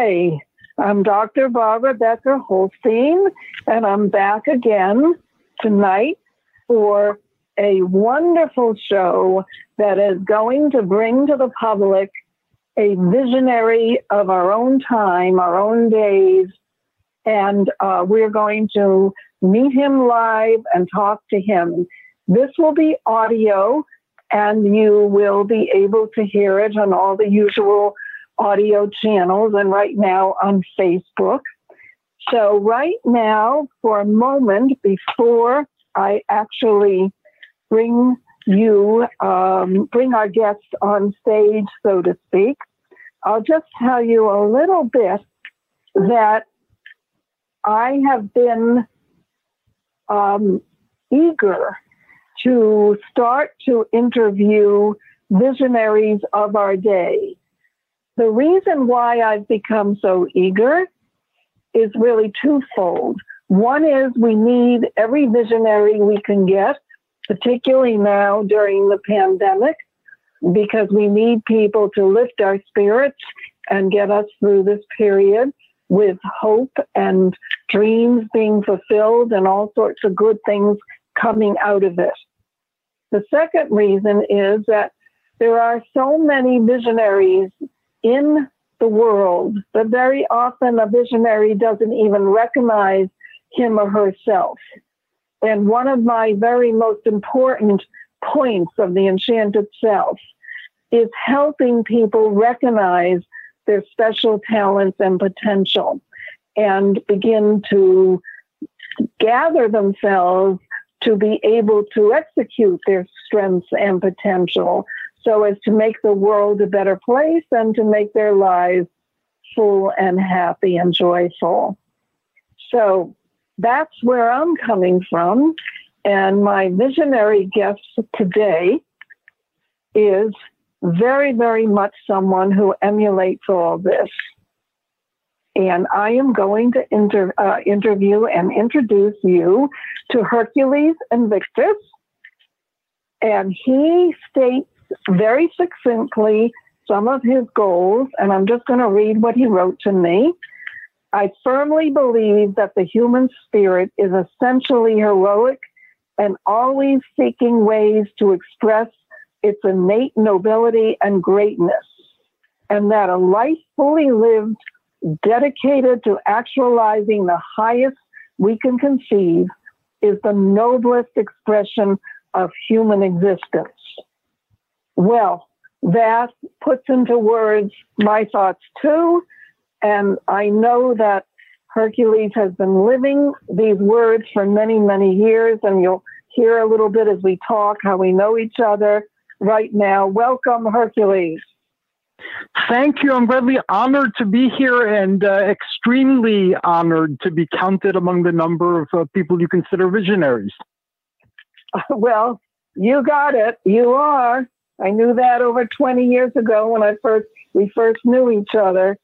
Hi, I'm Dr. Barbara Becker Holstein, and I'm back again tonight for a wonderful show that is going to bring to the public a visionary of our own time, our own days, and uh, we're going to meet him live and talk to him. This will be audio, and you will be able to hear it on all the usual audio channels and right now on Facebook. So, right now, for a moment before I actually bring you, um, bring our guests on stage, so to speak, I'll just tell you a little bit that I have been um, eager to start to interview visionaries of our day. The reason why I've become so eager is really twofold. One is we need every visionary we can get, particularly now during the pandemic, because we need people to lift our spirits and get us through this period with hope and dreams being fulfilled and all sorts of good things coming out of it. The second reason is that there are so many visionaries in the world but very often a visionary doesn't even recognize him or herself. And one of my very most important points of the enchanted self is helping people recognize their special talents and potential and begin to gather themselves to be able to execute their strengths and potential so as to make the world a better place and to make their lives full and happy and joyful. So that's where I'm coming from. And my visionary guest today is very, very much someone who emulates all this. And I am going to inter, uh, interview and introduce you to Hercules Invictus. And he states very succinctly some of his goals, and I'm just going to read what he wrote to me. I firmly believe that the human spirit is essentially heroic and always seeking ways to express its innate nobility and greatness, and that a life fully lived, dedicated to actualizing the highest we can conceive, is the noblest expression of human existence. Well, that puts into words my thoughts too, and I know that Hercules has been living these words for many, many years, and you'll hear a little bit as we talk how we know each other right now. Welcome, Hercules. Thank you. I'm really honored to be here and uh, extremely honored to be counted among the number of uh, people you consider visionaries. Well, you got it. You are. I knew that over 20 years ago when I first we first knew each other.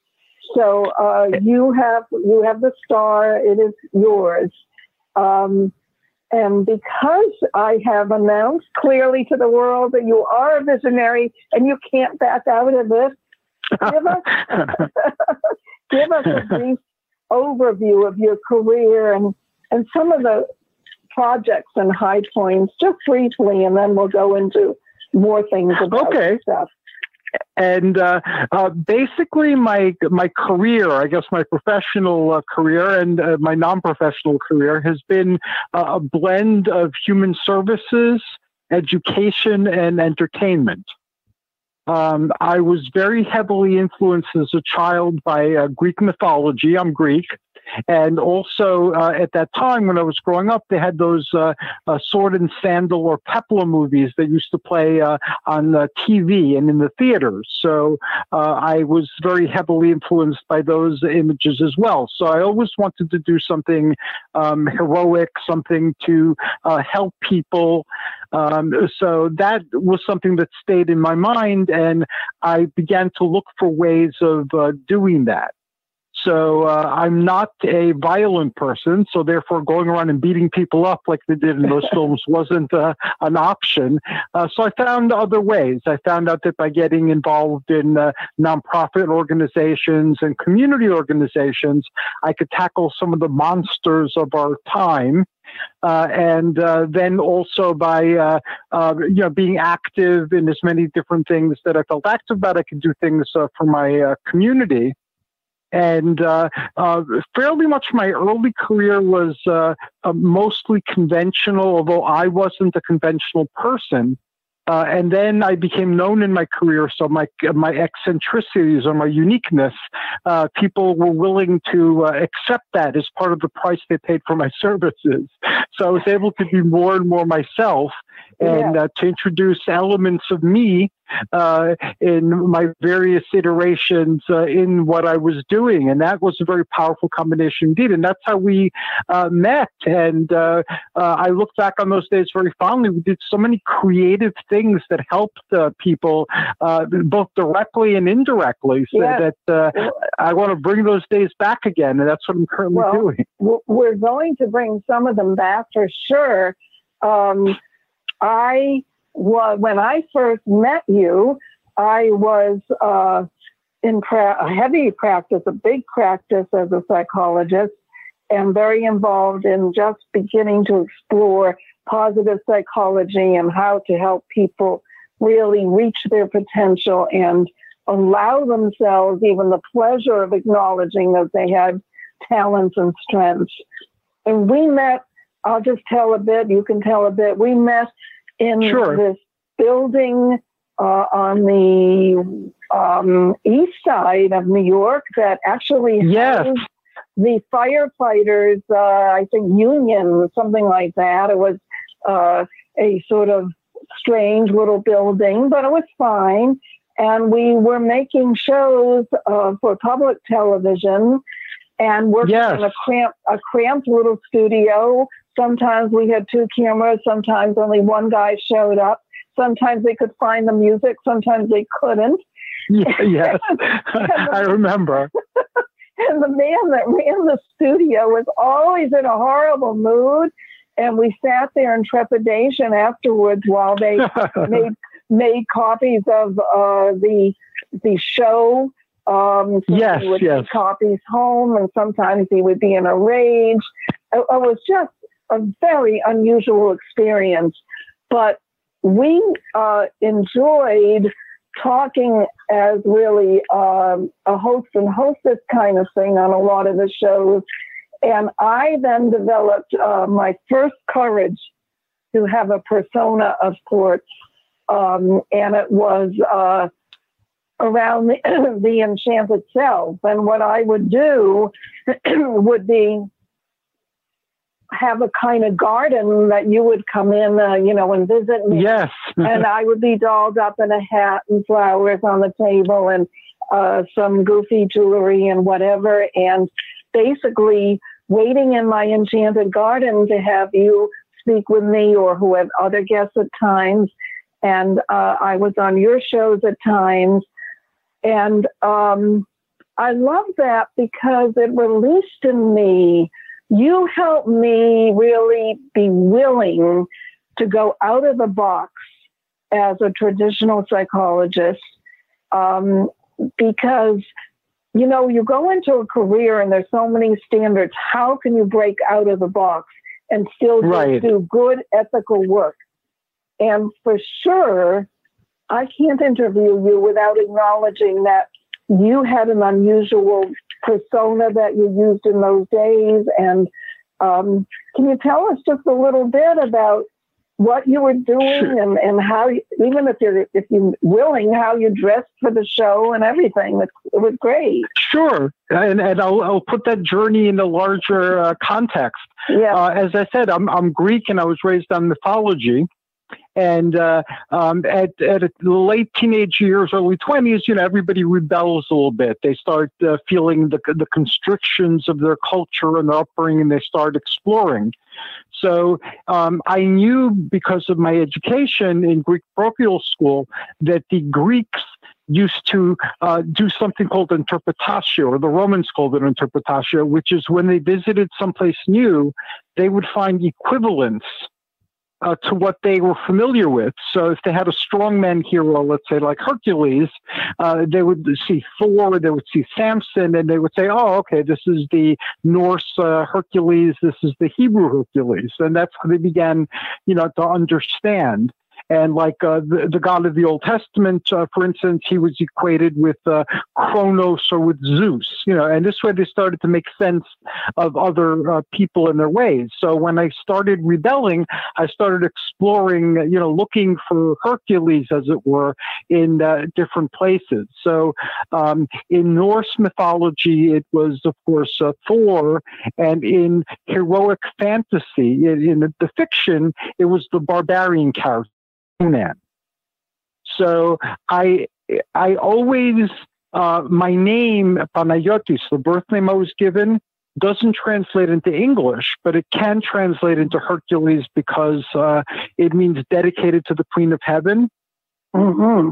So uh, you have you have the star. It is yours. Um, and because I have announced clearly to the world that you are a visionary and you can't back out of it, give us, give us a brief overview of your career and, and some of the projects and high points, just briefly, and then we'll go into more things about okay. stuff and uh, uh, basically my my career, I guess my professional uh, career and uh, my non-professional career has been a blend of human services, education, and entertainment. Um, I was very heavily influenced as a child by uh, Greek mythology. I'm Greek, and also uh, at that time when I was growing up, they had those uh, uh, sword and sandal or peplum movies that used to play uh, on TV and in the theaters. So uh, I was very heavily influenced by those images as well. So I always wanted to do something um, heroic, something to uh, help people. Um, so that was something that stayed in my mind, and I began to look for ways of doing that. So uh, I'm not a violent person. So therefore, going around and beating people up like they did in those films wasn't uh, an option. Uh, so I found other ways. I found out that by getting involved in uh, nonprofit organizations and community organizations, I could tackle some of the monsters of our time. Uh, and uh, then also by uh, uh you know being active in as many different things that I felt active about, I could do things uh, for my uh, community. And fairly much my early career was mostly conventional, although I wasn't a conventional person. Uh, and then I became known in my career, so my my eccentricities or my uniqueness, uh, people were willing to uh, accept that as part of the price they paid for my services. So I was able to be more and more myself, and uh, to introduce elements of me uh, in my various iterations uh, in what I was doing. And that was a very powerful combination indeed. And that's how we uh, met. And uh, uh, I look back on those days very fondly. We did so many creative things that helped people, both directly and indirectly. So yes. that I want to bring those days back again. And that's what I'm currently well, doing. We're going to bring some of them back for sure. Um, I was, when I first met you, I was uh, in pra- a heavy practice, a big practice as a psychologist, and very involved in just beginning to explore positive psychology and how to help people really reach their potential and allow themselves even the pleasure of acknowledging that they had talents and strengths. And we met, I'll just tell a bit, you can tell a bit. We met in sure. this building uh, on the um, east side of New York that actually yes. has the firefighters, uh, I think, union, something like that. It was uh, a sort of strange little building, but it was fine. And we were making shows uh, for public television and working yes. in a cramped, a cramped little studio Sometimes we had two cameras, sometimes only one guy showed up. Sometimes they could find the music, sometimes they couldn't. Yeah, yes, I remember. and the man that ran the studio was always in a horrible mood. And we sat there in trepidation afterwards while they made made copies of uh, the the show. Um, yes, he would yes. copies home, and sometimes he would be in a rage. It, it was just a very unusual experience, but we uh, enjoyed talking as really um, a host and hostess kind of thing on a lot of the shows. And I then developed uh, my first courage to have a persona of sorts. Um, and it was uh, around the, the enchanted. And what I would do would be have a kind of garden that you would come in, uh, you know, and visit me. Yes. and I would be dolled up in a hat and flowers on the table and uh, some goofy jewelry and whatever. And basically waiting in my enchanted garden to have you speak with me or who have other guests at times. And uh, I was on your shows at times. And um, I love that because it released in me you help me really be willing to go out of the box as a traditional psychologist um, because you know you go into a career and there's so many standards how can you break out of the box and still right. do good ethical work and for sure i can't interview you without acknowledging that you had an unusual persona that you used in those days. And um, can you tell us just a little bit about what you were doing and, and how, you, even if you're if you're willing, how you dressed for the show and everything? It, it was great. Sure, and and I'll I'll put that journey in a larger uh, context. Yeah. Uh, as I said, I'm I'm Greek and I was raised on mythology. And uh, um, at, at the late teenage years, early 20s, you know, everybody rebels a little bit. They start uh, feeling the, the constrictions of their culture and their upbringing. They start exploring. So um, I knew because of my education in Greek parochial school that the Greeks used to uh, do something called interpretatio, or the Romans called it interpretatio, which is when they visited someplace new, they would find equivalents uh, to what they were familiar with. So if they had a strongman hero, let's say like Hercules, uh, they would see Thor, they would see Samson, and they would say, "Oh, okay, this is the Norse uh, Hercules, this is the Hebrew Hercules," and that's how they began, you know, to understand. And like uh, the, the, God of the Old Testament, uh, for instance, he was equated with uh, Kronos or with Zeus, you know, and this way they started to make sense of other uh, people and their ways. So when I started rebelling, I started exploring, you know, looking for Hercules, as it were, in uh, different places. So um, in Norse mythology, it was, of course, uh, Thor, and in heroic fantasy, in, in the fiction, it was the barbarian character. So I I always uh, my name Panayotis, the birth name I was given, doesn't translate into English, but it can translate into Hercules because uh, it means dedicated to the Queen of Heaven. Mm-hmm.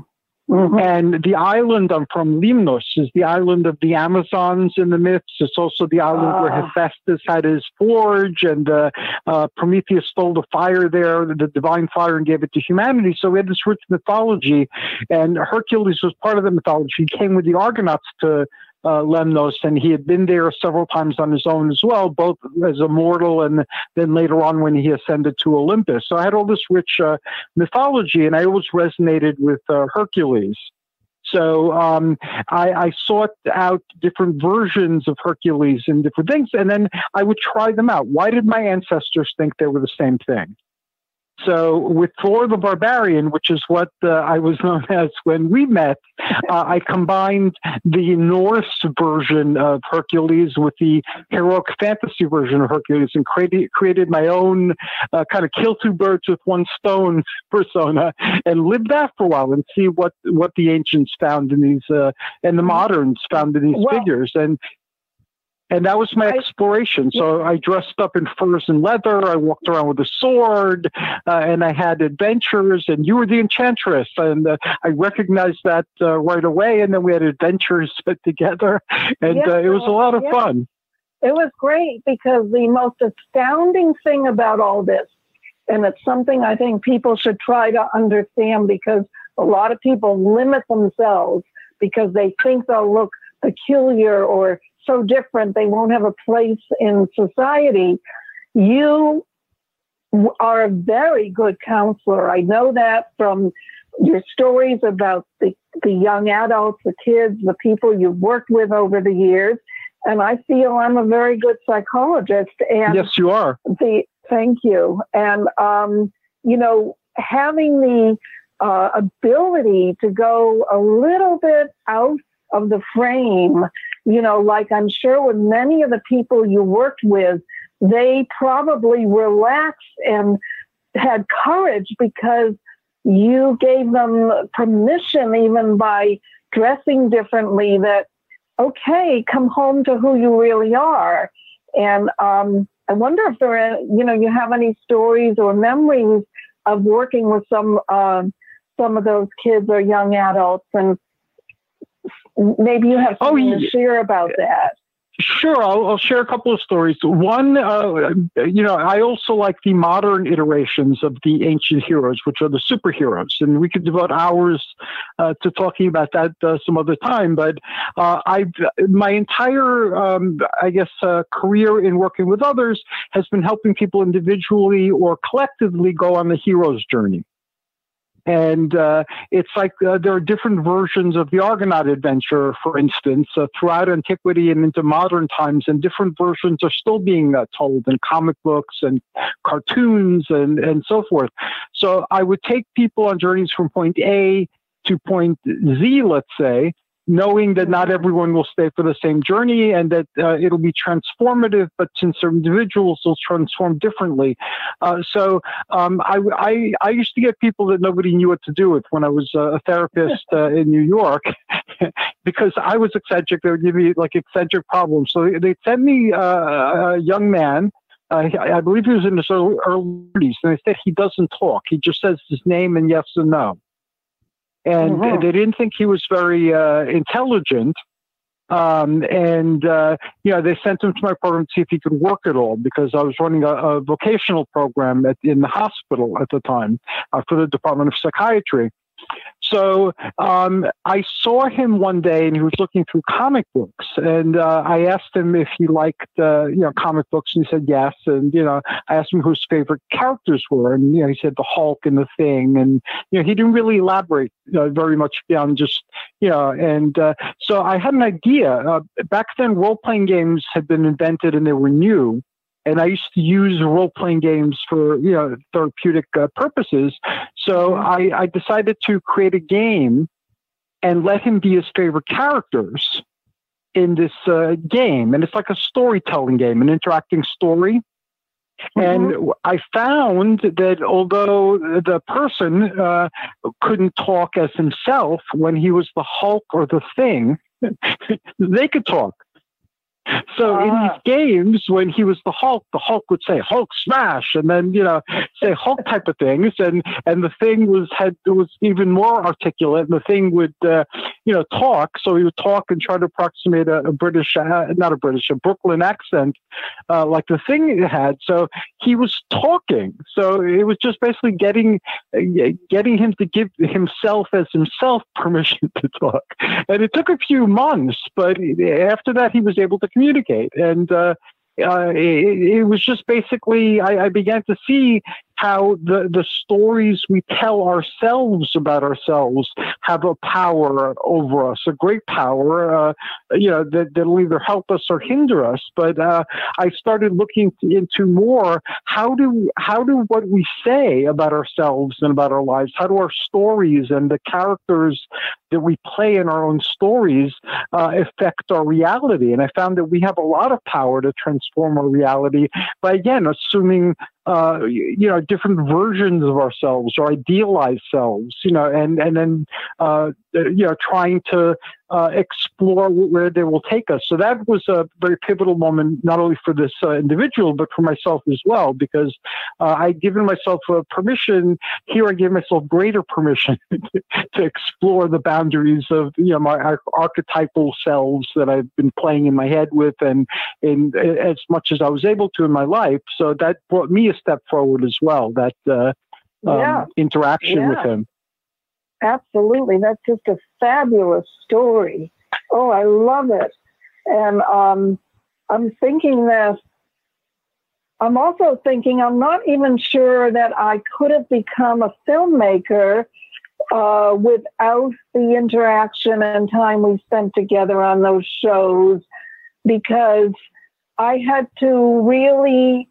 Mm-hmm. And the island I'm from, Limnos, is the island of the Amazons in the myths. It's also the island where ah. Hephaestus had his forge, and uh, uh, Prometheus stole the fire there, the divine fire, and gave it to humanity. So we had this rich mythology, and Hercules was part of the mythology. He came with the Argonauts to uh, Lemnos, and he had been there several times on his own as well, both as a mortal and then later on when he ascended to Olympus. So I had all this rich uh, mythology, and I always resonated with uh, Hercules. So um, I, I, sought out different versions of Hercules and different things, and then I would try them out. Why did my ancestors think they were the same thing? So with Thor the Barbarian, which is what uh, I was known as when we met, uh, I combined the Norse version of Hercules with the heroic fantasy version of Hercules and created, created my own uh, kind of kill two birds with one stone persona and lived that for a while and see what, what the ancients found in these uh, and the moderns found in these well, figures. And and that was my exploration. So I dressed up in furs and leather. I walked around with a sword, uh, and I had adventures. And you were the enchantress, and uh, I recognized that uh, right away. And then we had adventures together, and uh, it was a lot of fun. It was great because the most astounding thing about all this, and it's something I think people should try to understand because a lot of people limit themselves because they think they'll look peculiar or so different, they won't have a place in society. You are a very good counselor. I know that from your stories about the, the young adults, the kids, the people you've worked with over the years. And I feel I'm a very good psychologist. And yes, you are. The thank you. And um, you know, having the uh, ability to go a little bit out of the frame you know, like I'm sure with many of the people you worked with, they probably relaxed and had courage because you gave them permission, even by dressing differently, that, okay, come home to who you really are. And um, I wonder if there are, you know, you have any stories or memories of working with some uh, some of those kids or young adults and maybe you have oh, something oh, to share about that. Sure, I'll, I'll, share a couple of stories. One, uh, you know, I also like the modern iterations of the ancient heroes, which are the superheroes, and we could devote hours uh, to talking about that uh, some other time. But uh, I, my entire, um, I guess, uh, career in working with others has been helping people individually or collectively go on the hero's journey. And uh, it's like uh, there are different versions of the Argonaut adventure, for instance, uh, throughout antiquity and into modern times, and different versions are still being uh, told in comic books and cartoons and, and so forth. So I would take people on journeys from point A to point Z, let's say, knowing that not everyone will stay for the same journey and that uh, it'll be transformative, but since individuals will transform differently. Uh, so um, I, I, I, used to get people that nobody knew what to do with when I was a therapist uh, in New York because I was eccentric. They would give me like eccentric problems. So they'd send me uh, a young man. I believe he was in his early 30s, and they said he doesn't talk. He just says his name and yes and no. And Mhm. they didn't think he was very uh, intelligent. Um, and uh, you know, they sent him to my program to see if he could work at all because I was running a, a vocational program at, in the hospital at the time uh, for the Department of Psychiatry. So um, I saw him one day, and he was looking through comic books, and uh, I asked him if he liked, uh, you know, comic books, and he said yes. And you know, I asked him who his favorite characters were, and you know, he said the Hulk and the Thing, and you know, he didn't really elaborate uh, very much beyond just, you know, and uh, so I had an idea. Uh, back then, role playing games had been invented, and they were new and I used to use role playing games for you know therapeutic uh, purposes. So I, I decided to create a game and let him be his favorite characters in this uh, game, and it's like a storytelling game, an interacting story. And I found that although the person uh, couldn't talk as himself when he was the Hulk or the Thing, they could talk. So in Ah. these games, when he was the Hulk, the Hulk would say "Hulk smash," and then you know say Hulk type of things, and and the thing was had was even more articulate, and the thing would uh, you know talk. So he would talk and try to approximate a, a British, uh, not a British, a Brooklyn accent, uh, like the thing had. So he was talking. So it was just basically getting uh, getting him to give himself as himself permission to talk. And it took a few months, but after that, he was able to communicate. And uh, uh, it, it was just basically, I, I began to see how the, the stories we tell ourselves about ourselves have a power over us, a great power, uh, you know, that, that'll either help us or hinder us. But uh, I started looking into more how do how do what we say about ourselves and about our lives, how do our stories and the characters that we play in our own stories uh, affect our reality? And I found that we have a lot of power to transform our reality by again assuming uh, you you know, different versions of ourselves or idealized selves, you know, and and then uh, you know, trying to uh, explore where they will take us. So that was a very pivotal moment, not only for this uh, individual but for myself as well, because uh, I'd given myself uh, permission. Here, I gave myself greater permission to explore the boundaries of you know my ar- archetypal selves that I've been playing in my head with, and in as much as I was able to in my life. So that brought me a step forward as well. That uh, um, Yeah. interaction with Yeah. him. Absolutely. That's just a fabulous story. Oh, I love it. And um, I'm thinking that I'm also thinking I'm not even sure that I could have become a filmmaker uh, without the interaction and time we spent together on those shows because I had to really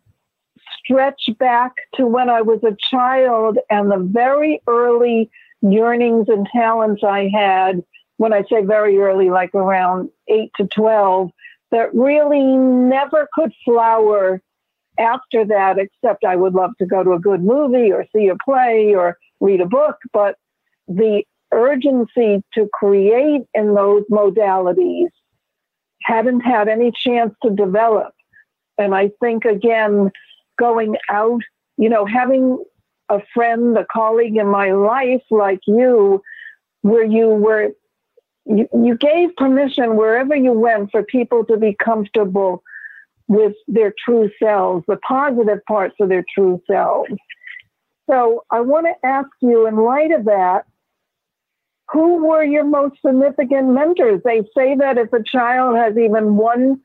stretch back to when I was a child and the very early yearnings and talents I had, when I say very early, like around 8 to 12, that really never could flower after that, except I would love to go to a good movie or see a play or read a book. But the urgency to create in those modalities hadn't had any chance to develop. And I think, again, going out, you know, having a friend, a colleague in my life like you, where you were, you, you gave permission wherever you went for people to be comfortable with their true selves, the positive parts of their true selves. So I want to ask you, in light of that, who were your most significant mentors? They say that if a child has even one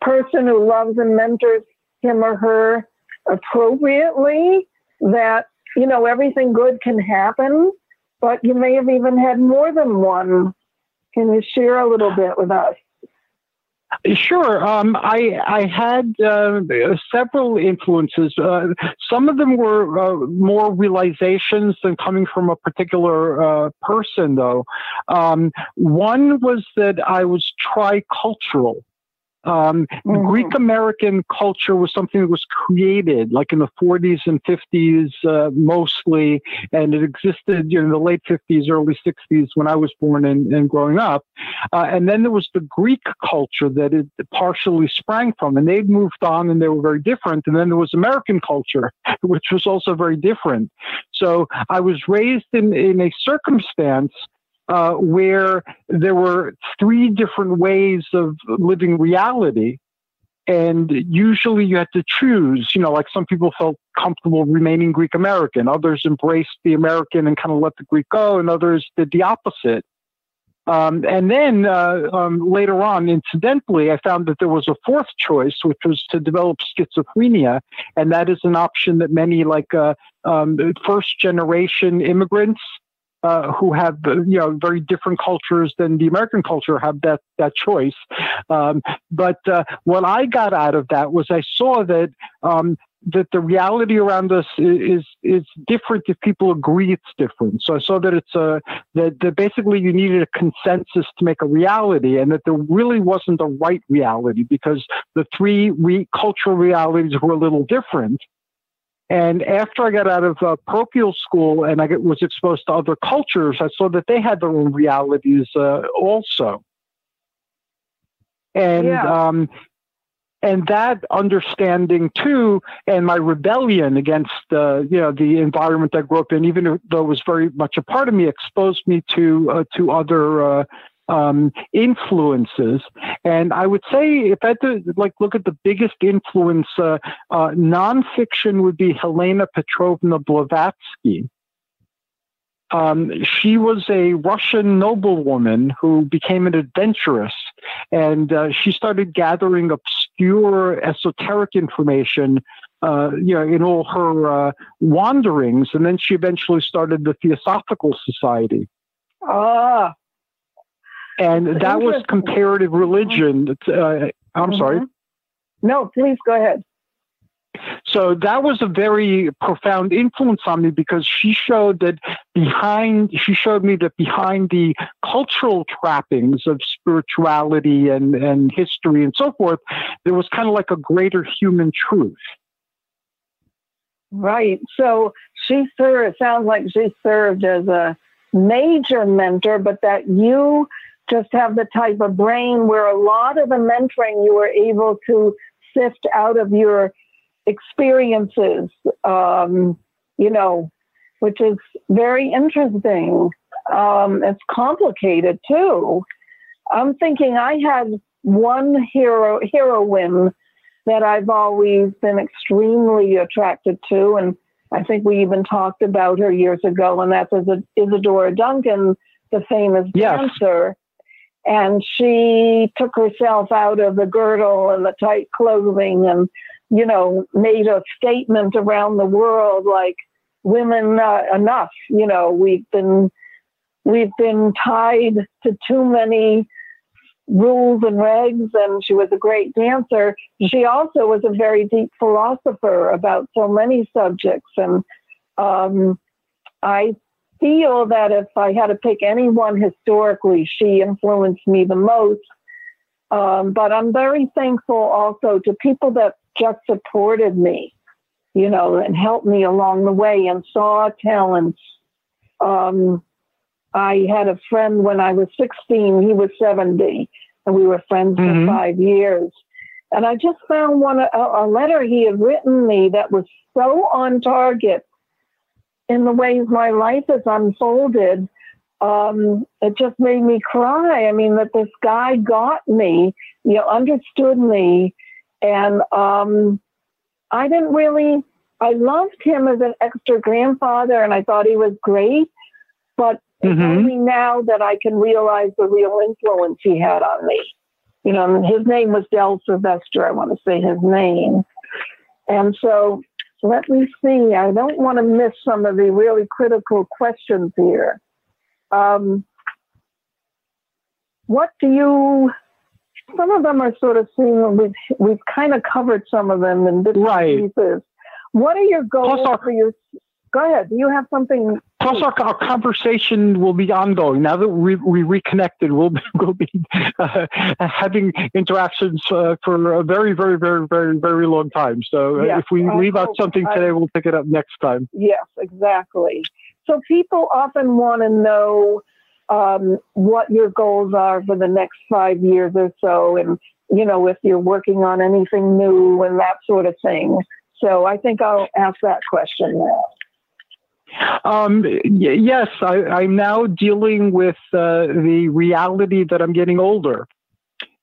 person who loves and mentors him or her appropriately, that you know everything good can happen, but you may have even had more than one. Can you share a little bit with us? Sure. Um, I I had uh, several influences. Uh, some of them were uh, more realizations than coming from a particular uh, person, though. Um, one was that I was tricultural. Um, mm-hmm. Greek American culture was something that was created like in the 40s and 50s uh, mostly, and it existed you in the late 50s, early 60s when I was born and, and growing up. Uh, and then there was the Greek culture that it partially sprang from, and they'd moved on and they were very different. And then there was American culture, which was also very different. So I was raised in, in a circumstance uh, where there were three different ways of living reality. And usually you had to choose, you know, like some people felt comfortable remaining Greek American, others embraced the American and kind of let the Greek go, and others did the opposite. Um, and then uh, um, later on, incidentally, I found that there was a fourth choice, which was to develop schizophrenia, and that is an option that many like uh, um, first generation immigrants uh, who have you know very different cultures than the American culture have that that choice. Um, but uh, what I got out of that was I saw that um, that the reality around us is is different if people agree it's different. So I saw that it's a that, that basically you needed a consensus to make a reality, and that there really wasn't a right reality because the three re- cultural realities were a little different. And after I got out of uh, parochial school and I was exposed to other cultures, I saw that they had their own realities uh, also. And yeah. um, and that understanding too, and my rebellion against uh, you know the environment I grew up in, even though it was very much a part of me, exposed me to uh, to other uh, um, influences. And I would say, if I had to like look at the biggest influence, uh, uh, nonfiction would be Helena Petrovna Blavatsky. Um, she was a Russian noblewoman who became an adventuress, and uh, she started gathering obscure esoteric information uh, you know, in all her uh, wanderings, and then she eventually started the Theosophical Society. Ah, and that was comparative religion. Uh, I'm mm-hmm. sorry. No, please go ahead. So that was a very profound influence on me because she showed that behind, she showed me that behind the cultural trappings of spirituality and, and history and so forth, there was kind of like a greater human truth. Right. So she served, it sounds like she served as a major mentor, but that you just have the type of brain where a lot of the mentoring you were able to sift out of your experiences, um, you know, which is very interesting. Um, it's complicated too. I'm thinking I had one hero heroine that I've always been extremely attracted to, and I think we even talked about her years ago, and that's Isadora Duncan, the famous yes. dancer and she took herself out of the girdle and the tight clothing and you know made a statement around the world like women uh, enough you know we've been we've been tied to too many rules and regs and she was a great dancer. She also was a very deep philosopher about so many subjects. And um, i feel that if I had to pick anyone historically, she influenced me the most. Um, but I'm very thankful also to people that just supported me, you know, and helped me along the way and saw talents. Um, I had a friend when I was 16, he was 70, and we were friends mm-hmm. for five years. And I just found one a, a letter he had written me that was so on target in the ways my life has unfolded, um, it just made me cry. I mean, that this guy got me, you know, understood me, and um, I didn't really. I loved him as an extra grandfather, and I thought he was great. But mm-hmm. only now that I can realize the real influence he had on me. You know, his name was Del Sylvester. I want to say his name, and so let me see. I don't want to miss some of the really critical questions here. Um, what do you? Some of them are sort of seen. We've we've kind of covered some of them in different right. pieces. What are your goals for your? Go ahead. Do you have something Plus, our, our conversation will be ongoing. Now that we, we reconnected, we'll be, we'll be uh, having interactions uh, for a very, very, very, very, very long time. So uh, Yes, if we I leave out something I- today, we'll pick it up next time. Yes, exactly. So people often want to know um, what your goals are for the next five years or so, and you know if you're working on anything new and that sort of thing. So I think I'll ask that question now. Um, yes, I, I'm now dealing with uh, the reality that I'm getting older.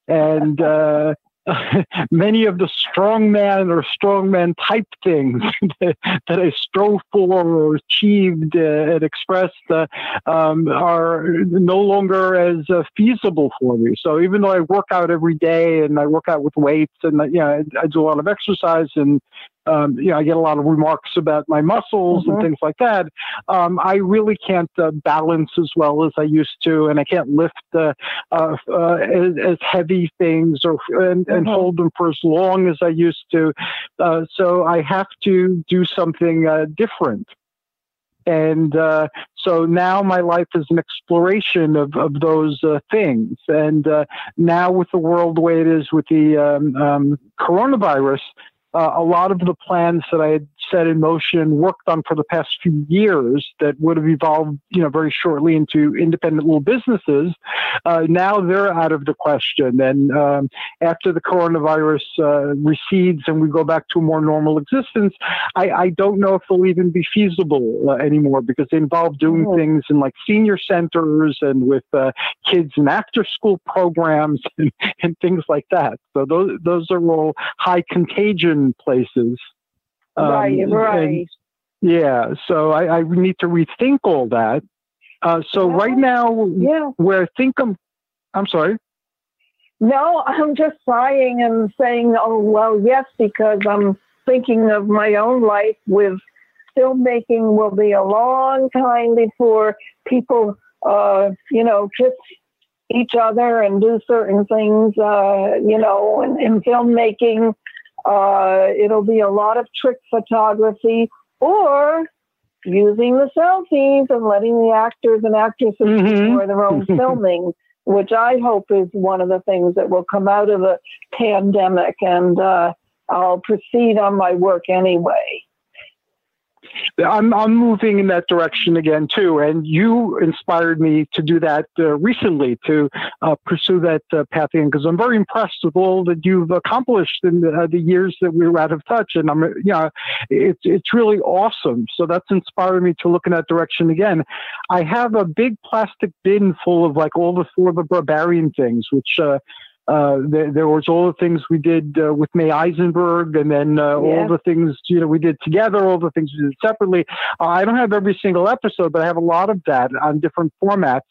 And uh, many of the strongman or strongman type things that, that I strove for or achieved uh, and expressed uh, um, are no longer as uh, feasible for me. So even though I work out every day and I work out with weights and you know, I, I do a lot of exercise and um, you know, I get a lot of remarks about my muscles Mhm. and things like that. Um, I really can't uh, balance as well as I used to, and I can't lift uh, uh, uh, as, as heavy things or and, and Mhm. hold them for as long as I used to. Uh, so I have to do something uh, different. And uh, so now my life is an exploration of, of those uh, things. And uh, now, with the world the way it is with the um, um, coronavirus, uh, a lot of the plans that I had set in motion, worked on for the past few years, that would have evolved, you know, very shortly into independent little businesses, uh, now they're out of the question. And um, after the coronavirus uh, recedes and we go back to a more normal existence, I, I don't know if they'll even be feasible uh, anymore because they involve doing Mhm. things in like senior centers and with uh, kids and after school programs and, and things like that. So those those are all high contagion places. Um, right, right. yeah, so I, I need to rethink all that. Uh, so Yeah. right now, yeah. where I think I'm, I'm sorry. No, I'm just sighing and saying, oh, well, yes, because I'm thinking of my own life with filmmaking will be a long time before people, uh, you know, kiss each other and do certain things, uh, you know, and in filmmaking, uh, it'll be a lot of trick photography or using the selfies and letting the actors and actresses Mhm. for their own filming which I hope is one of the things that will come out of the pandemic. And uh, I'll proceed on my work anyway. I'm I'm moving in that direction again too, and you inspired me to do that uh, recently to uh, pursue that uh, path again because I'm very impressed with all that you've accomplished in the, uh, the years that we were out of touch, and I'm you know it's it's really awesome. So that's inspired me to look in that direction again. I have a big plastic bin full of like all the Thor the barbarian things, which. Uh, there, there was all the things we did uh, with May Eisenberg, and then uh, Yeah. all the things you know we did together, all the things we did separately. Uh, I don't have every single episode, but I have a lot of that on different formats.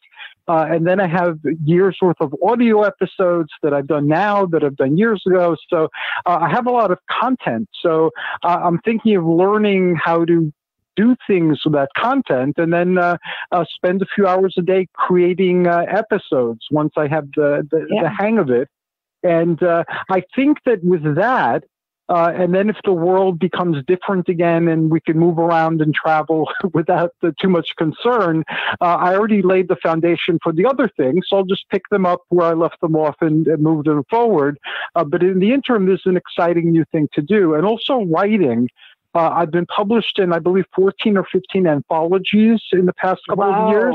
Uh, and then I have years worth of audio episodes that I've done now that I've done years ago. So uh, I have a lot of content. So uh, I'm thinking of learning how to do things with that content and then uh, uh, spend a few hours a day creating uh, episodes once I have the, the, Yeah. the hang of it. And uh, I think that with that, uh, and then if the world becomes different again and we can move around and travel without the, too much concern, uh, I already laid the foundation for the other things. So I'll just pick them up where I left them off and, and move them forward. But in the interim, there's an exciting new thing to do. And also writing. Uh, I've been published in, I believe, 14 or 15 anthologies in the past couple of years.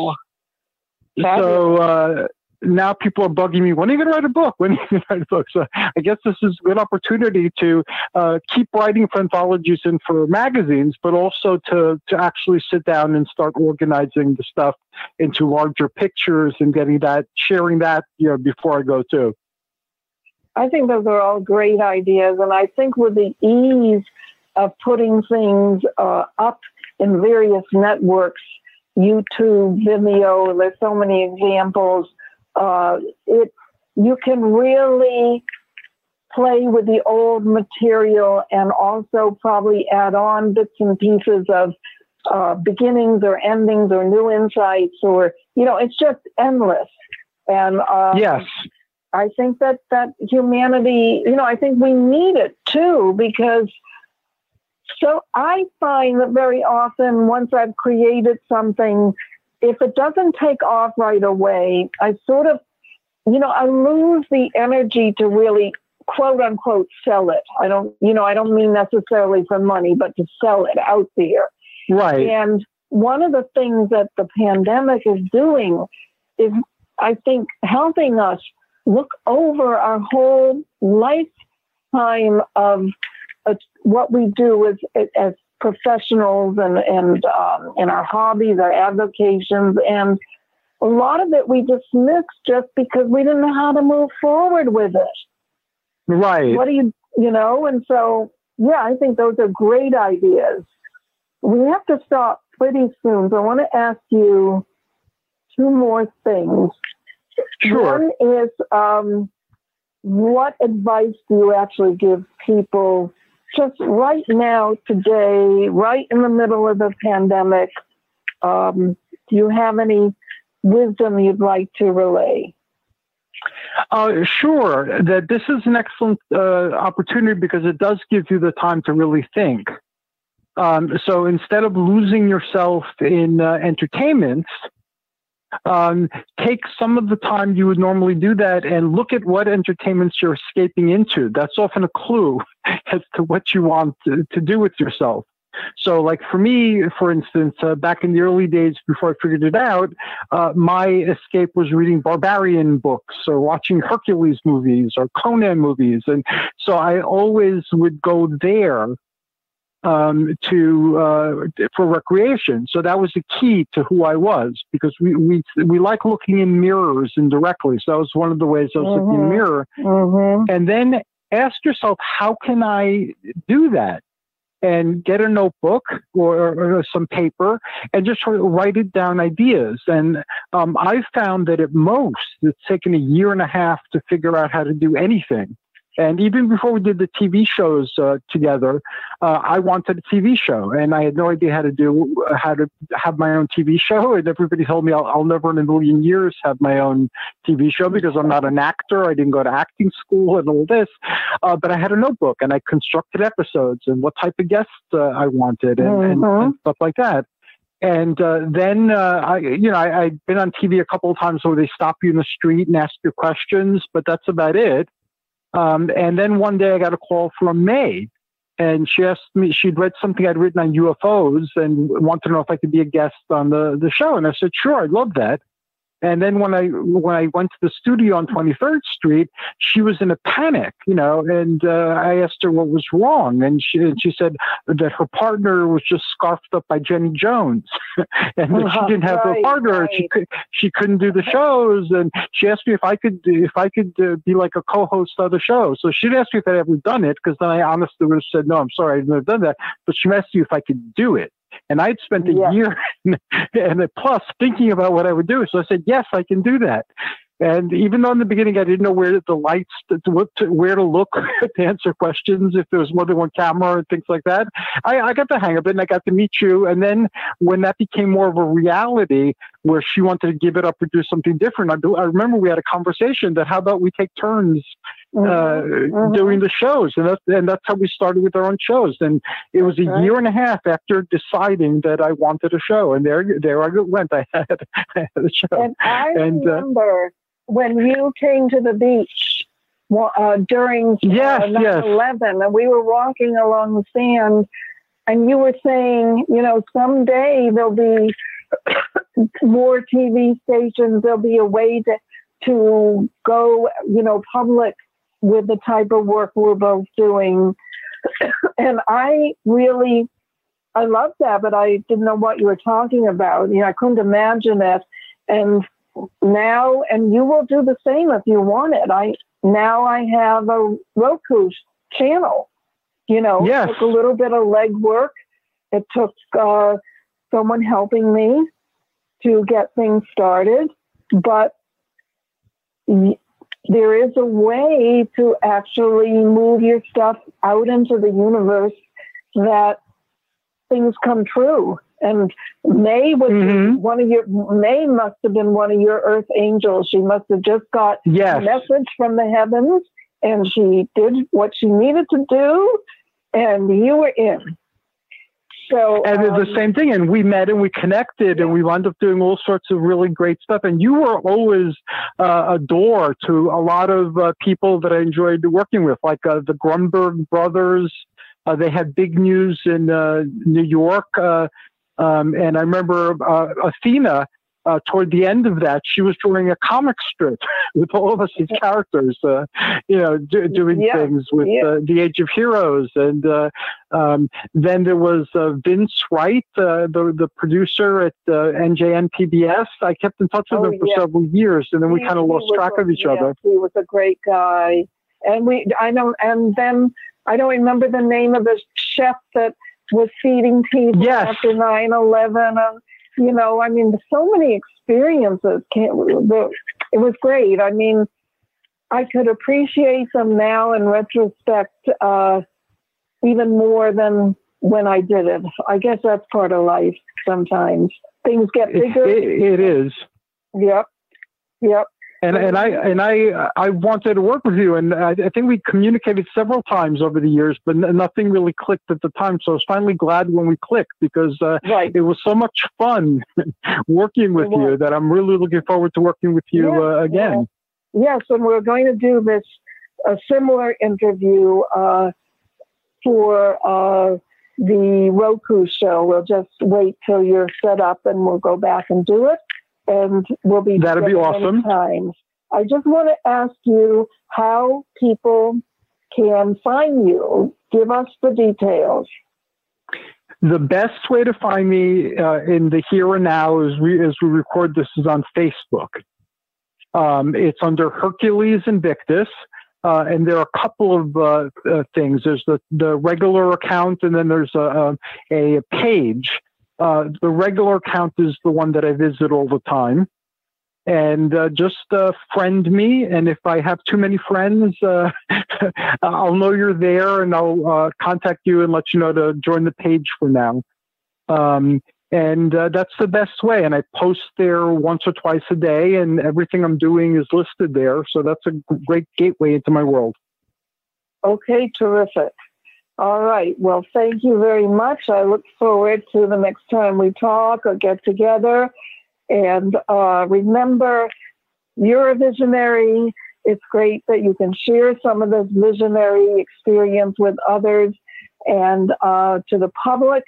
Wow. So uh, now people are bugging me. When are you going to write a book? When are you going to write a book? So I guess this is a good opportunity to uh, keep writing for anthologies and for magazines, but also to to actually sit down and start organizing the stuff into larger pictures and getting that, sharing that, you know, before I go too. I think those are all great ideas. And I think with the ease of putting things uh, up in various networks, YouTube, Vimeo, there's so many examples. Uh, it you can really play with the old material and also probably add on bits and pieces of uh, beginnings or endings or new insights or you know it's just endless and uh, yes. I think that that humanity, you know, I think we need it too because So I find that very often, once I've created something, if it doesn't take off right away, I sort of, you know, I lose the energy to really quote unquote sell it. I don't, you know, I don't mean necessarily for money, but to sell it out there. Right. And one of the things that the pandemic is doing is, I think, helping us look over our whole lifetime of uh, what we do as, as professionals and, and um, in our hobbies, our avocations, and a lot of it we dismissed just because we didn't know how to move forward with it. Right. What do you, you know? And so, yeah, I think those are great ideas. We have to stop pretty soon. So I want to ask you two more things. Sure. One is um, what advice do you actually give people just right now, today, right in the middle of the pandemic? Um, do you have any wisdom you'd like to relay? Uh, sure. That this is an excellent uh, opportunity because it does give you the time to really think. Um, so instead of losing yourself in uh, entertainment, um, take some of the time you would normally do that and look at what entertainments you're escaping into. That's often a clue as to what you want to, to do with yourself. So, like for me, for instance, uh, back in the early days before I figured it out, uh, my escape was reading barbarian books or watching Hercules movies or Conan movies. And so I always would go there um, to uh, for recreation. So that was the key to who I was because we we we like looking in mirrors indirectly. So that was one of the ways I was mm-hmm. looking in the mirror. Mm-hmm. And then ask yourself, how can I do that? And get a notebook or, or some paper and just write it down ideas. And um, I've found that at most it's taken a year and a half to figure out how to do anything. And even before we did the TV shows uh, together, uh, I wanted a TV show, and I had no idea how to do how to have my own TV show. And everybody told me I'll, I'll never in a million years have my own TV show because I'm not an actor. I didn't go to acting school and all this. Uh, but I had a notebook, and I constructed episodes and what type of guests uh, I wanted, and, mm-hmm. and, and, stuff like that. And uh, then, uh, I, you know, I, I've been on TV a couple of times where they stop you in the street and ask you questions, but that's about it. Um, and then one day I got a call from May, and she asked me, she'd read something I'd written on UFOs and wanted to know if I could be a guest on the, the show. And I said, sure, I'd love that. And then when I when I went to the studio on 23rd Street, she was in a panic, you know. And uh, I asked her what was wrong, and she and she said that her partner was just scarfed up by Jenny Jones, and that she didn't have right, a partner. Right. She could she couldn't do the shows, and she asked me if I could if I could uh, be like a co-host of the show. So she'd asked me if I'd ever done it, because then I honestly would have said no, I'm sorry, I've never done that. But she asked me if I could do it. And I'd spent a yeah. year and a plus thinking about what I would do. So I said, yes, I can do that. And even though in the beginning I didn't know where the lights, to, where to look to answer questions, if there was more than one camera and things like that, I, I, got the hang of it and I got to meet you. And then when that became more of a reality, where she wanted to give it up or do something different, I, I remember we had a conversation that how about we take turns mm-hmm. mm-hmm. doing the shows, and that's and that's how we started with our own shows. And it was a right. year and a half after deciding that I wanted a show, and there there I went. I had, I had a show. And I and, uh, remember uh, when you came to the beach uh, during yes, uh, 9/11, yes. and we were walking along the sand, and you were saying, you know, someday there'll be more TV stations. There'll be a way to to go, you know, public with the type of work we're both doing. and I really, I love that, but I didn't know what you were talking about. You know, I couldn't imagine it. And now, and you will do the same if you want it. I now I have a Roku channel. You know, yes. it took a little bit of legwork. It took uh, someone helping me to get things started, but there is a way to actually move your stuff out into the universe that things come true. And May was mm-hmm. one of your May must have been one of your earth angels. She must have just got yes. a message from the heavens and she did what she needed to do and you were in. So and um, the same thing. And we met and we connected and we wound up doing all sorts of really great stuff. And you were always uh, a door to a lot of uh, people that I enjoyed working with, like uh, the Grunberg brothers. Uh, they had big news in uh, New York. Uh, um, and I remember Athena uh, toward the end of that, she was drawing a comic strip with all of us as characters, uh, you know, do, doing yeah, things with yeah. uh, the Age of Heroes. And uh, um, then there was uh, Vince Wright, uh, the, the producer at NJN PBS. I kept in touch with oh, him for yeah. several years, and then we kind of lost track a, of each other. He was a great guy. And we, I know, and then I don't remember the name of the chef that was feeding people yes. after 9 11 you know, I mean, so many experiences. Can't, it was great. I mean, I could appreciate them now in retrospect uh, even more than when I did it. I guess that's part of life sometimes. Things get bigger. it, it is. Yep. Yep and and I and I I wanted to work with you, and I, I, think we communicated several times over the years, but n- nothing really clicked at the time. So I was finally glad when we clicked because uh, right. it was so much fun working with you that I'm really looking forward to working with you uh, again. Yes, and we're going to do this a similar interview uh, for uh, the Roku show. We'll just wait till you're set up, and we'll go back and do it and we'll be that'd be awesome. Times. I just want to ask you how people can find you. Give us the details. The best way to find me uh, in the here and now is we, as we record this is on Facebook. Um, it's under Hercules Invictus. Uh, and there are a couple of uh, uh, things. There's the, the regular account, and then there's a, a, a page uh, the regular account is the one that I visit all the time. And uh, just uh, friend me. And if I have too many friends, uh, I'll know you're there and I'll uh, contact you and let you know to join the page for now. Um, and that's the best way. And I post there once or twice a day, and everything I'm doing is listed there. So that's a great gateway into my world. Okay, terrific. All right. Well, thank you very much. I look forward to the next time we talk or get together. And uh, remember, you're a visionary. It's great that you can share some of this visionary experience with others and uh, to the public.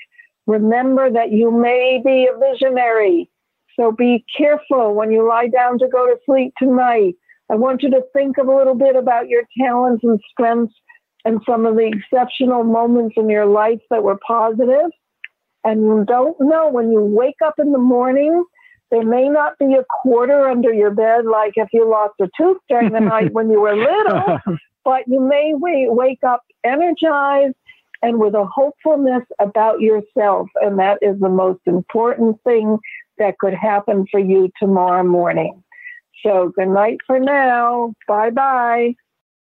Remember that you may be a visionary. So be careful when you lie down to go to sleep tonight. I want you to think a little bit about your talents and strengths and some of the exceptional moments in your life that were positive. And you don't know when you wake up in the morning, there may not be a quarter under your bed, like if you lost a tooth during the night when you were little, but you may wake up energized and with a hopefulness about yourself. And that is the most important thing that could happen for you tomorrow morning. So good night for now. Bye bye.